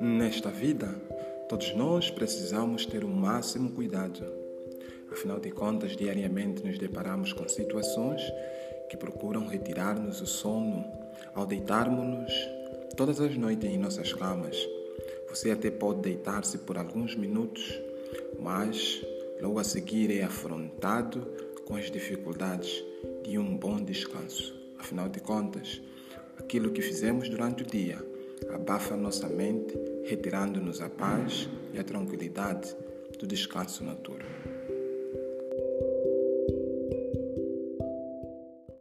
Nesta vida, todos nós precisamos ter o máximo cuidado. Afinal de contas, diariamente nos deparamos com situações que procuram retirar-nos o sono ao deitarmos-nos todas as noites em nossas camas. Você até pode deitar-se por alguns minutos, mas logo a seguir é afrontado com as dificuldades de um bom descanso. Afinal de contas, aquilo que fizemos durante o dia abafa nossa mente, retirando-nos a paz e a tranquilidade do descanso noturno.